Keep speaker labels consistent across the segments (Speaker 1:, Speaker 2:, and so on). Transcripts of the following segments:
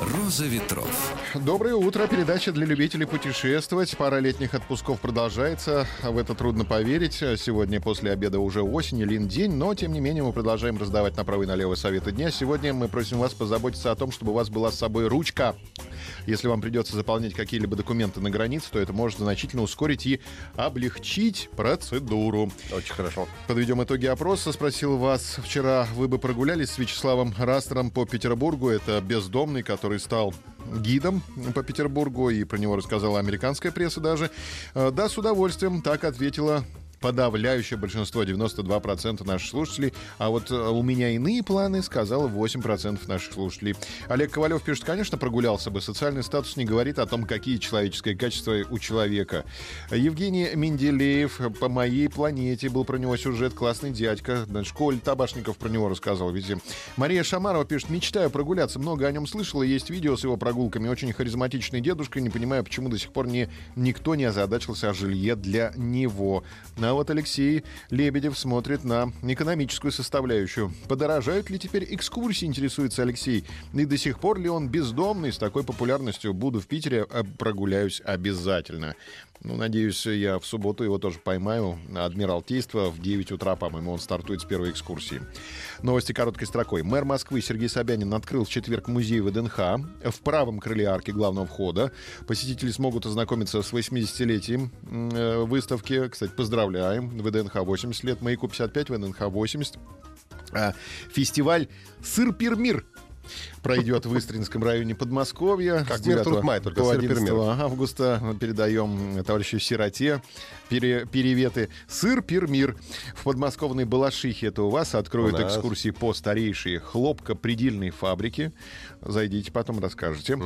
Speaker 1: «Роза ветров».
Speaker 2: Доброе утро. Передача для любителей путешествовать. Пара летних отпусков продолжается. В это трудно поверить. Сегодня после обеда уже осень, лин день, но тем не менее мы продолжаем раздавать направо и налево советы дня. Сегодня мы просим вас позаботиться о том, чтобы у вас была с собой ручка. Если вам придется заполнять какие-либо документы на границе, то это может значительно ускорить и облегчить процедуру.
Speaker 3: Очень хорошо.
Speaker 2: Подведем итоги опроса. Спросил вас вчера, вы бы прогулялись с Вячеславом Растером по Петербургу. Это бездомный, который стал гидом по Петербургу, и про него рассказала американская пресса даже. Э, Да, с удовольствием, так ответила подавляющее большинство, 92% наших слушателей. А вот э, у меня иные планы, сказал 8% наших слушателей. Олег Ковалев пишет, конечно, прогулялся бы. Социальный статус не говорит о том, какие человеческие качества у человека. Евгений Менделеев по моей планете был про него сюжет. Классный дядька. Школе Табашников про него рассказывал. Видите. Мария Шамарова пишет, мечтаю прогуляться. Много о нем слышала. Есть видео с его прогулками. Очень харизматичный дедушка. Не понимаю, почему до сих пор не, никто не озадачился о жилье для него. А вот Алексей Лебедев смотрит на экономическую составляющую. Подорожают ли теперь экскурсии, интересуется Алексей. И до сих пор ли он бездомный с такой популярностью? Буду в Питере, а прогуляюсь обязательно. Ну, надеюсь, я в субботу его тоже поймаю. Адмиралтейство в 9 утра, по-моему, он стартует с первой экскурсии. Новости короткой строкой. Мэр Москвы Сергей Собянин открыл в четверг музей ВДНХ в правом крыле арки главного входа. Посетители смогут ознакомиться с 80-летием э, выставки. Кстати, поздравляем. ВДНХ 80 лет, Маяку 55, ВДНХ 80. А, Фестиваль «Сыр-пир-мир» пройдет в Истринском районе Подмосковья.
Speaker 3: Как
Speaker 2: С
Speaker 3: мир
Speaker 2: 9
Speaker 3: тут май, только
Speaker 2: по
Speaker 3: сыр-пир-мир.
Speaker 2: 11 августа передаем товарищу Сироте пере- переветы. Сыр Пирмир в подмосковной Балашихе. Это у вас откроют
Speaker 3: У нас.
Speaker 2: экскурсии по старейшей хлопкопредельной фабрике. Зайдите, потом расскажете.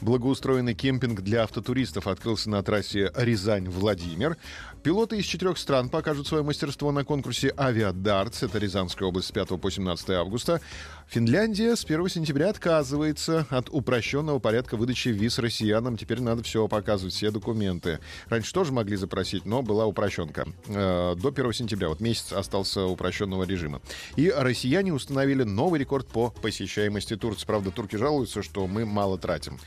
Speaker 2: Благоустроенный кемпинг для автотуристов открылся на трассе Рязань-Владимир. Пилоты из четырех стран покажут свое мастерство на конкурсе «Авиадартс». Это Рязанская область с 5 по 17 августа. Финляндия с 1 сентября отказывается от упрощенного порядка выдачи виз россиянам. Теперь надо все показывать, все документы. Раньше тоже могли запросить, но была упрощенка. Э, До 1 сентября, вот месяц остался упрощенного режима. И россияне установили новый рекорд по посещаемости Турции. Правда, турки жалуются, что мы мало тратим.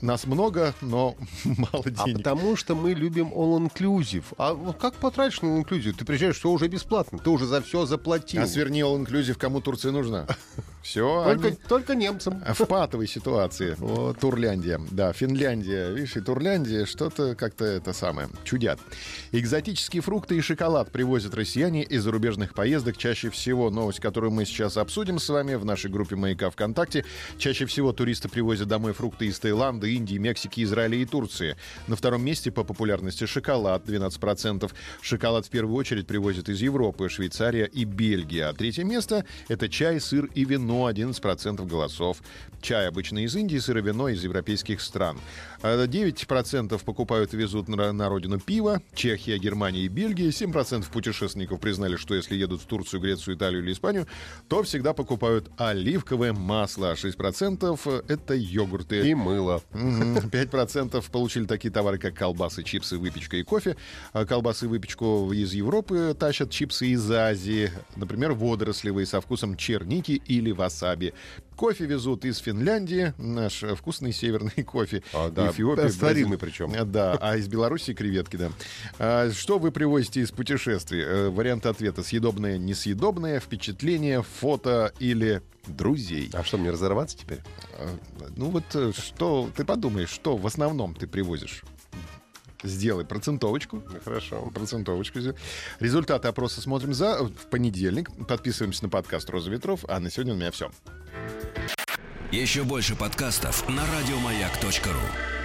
Speaker 2: Нас много, но мало
Speaker 3: А
Speaker 2: денег.
Speaker 3: потому что мы любим all-inclusive. А вот как потратишь на all-inclusive? Ты приезжаешь, все уже бесплатно. Ты уже за все заплатил.
Speaker 2: А сверни all inclusive, кому Турция нужна? Все,
Speaker 3: только, только немцам.
Speaker 2: в патовой ситуации. Вот, Турляндия. Да, Финляндия. Видишь, и Турляндия что-то как-то это самое. Чудят. Экзотические фрукты и шоколад привозят россияне из зарубежных поездок. Чаще всего новость, которую мы сейчас обсудим с вами в нашей группе «Маяка ВКонтакте». Чаще всего туристы привозят домой фрукты из Таиланда, Индии, Мексики, Израиля и Турции. На втором месте по популярности шоколад 12%. Шоколад в первую очередь привозят из Европы, Швейцария и Бельгия. А третье место — это чай, сыр и вино 11% голосов. Чай обычно из Индии, сыр и вино из европейских стран. А 9% покупают и везут на, на родину пиво. Чехия, Германия и Бельгия. 7% путешественников признали, что если едут в Турцию, Грецию, Италию или Испанию, то всегда покупают оливковое масло. А 6% — это йогурты.
Speaker 3: И мыло.
Speaker 2: Мгм. 5% получили такие товары, как колбасы, чипсы, выпечка и кофе. А колбасы и выпечку из Европы тащат чипсы из Азии. Например, водорослевые со вкусом черники или васаби. Кофе везут из Финляндии, наш э, вкусный северный кофе.
Speaker 3: А, да,
Speaker 2: Эфиопии,
Speaker 3: растворимый
Speaker 2: Бразилии.
Speaker 3: причем.
Speaker 2: Э, Да, а из Беларуси креветки, да. А что вы привозите из путешествий? Э, Варианты ответа. Съедобное, несъедобное, впечатление, фото или друзей.
Speaker 3: А что, мне разорваться теперь?
Speaker 2: А, Ну вот э, что, ты подумаешь, что в основном ты привозишь? Сделай процентовочку.
Speaker 3: Ну, хорошо.
Speaker 2: Процентовочку. сделай. Результаты опроса смотрим за в понедельник. Подписываемся на подкаст «Роза ветров». А на сегодня у меня все.
Speaker 1: Еще больше подкастов на радиомаяк.ру.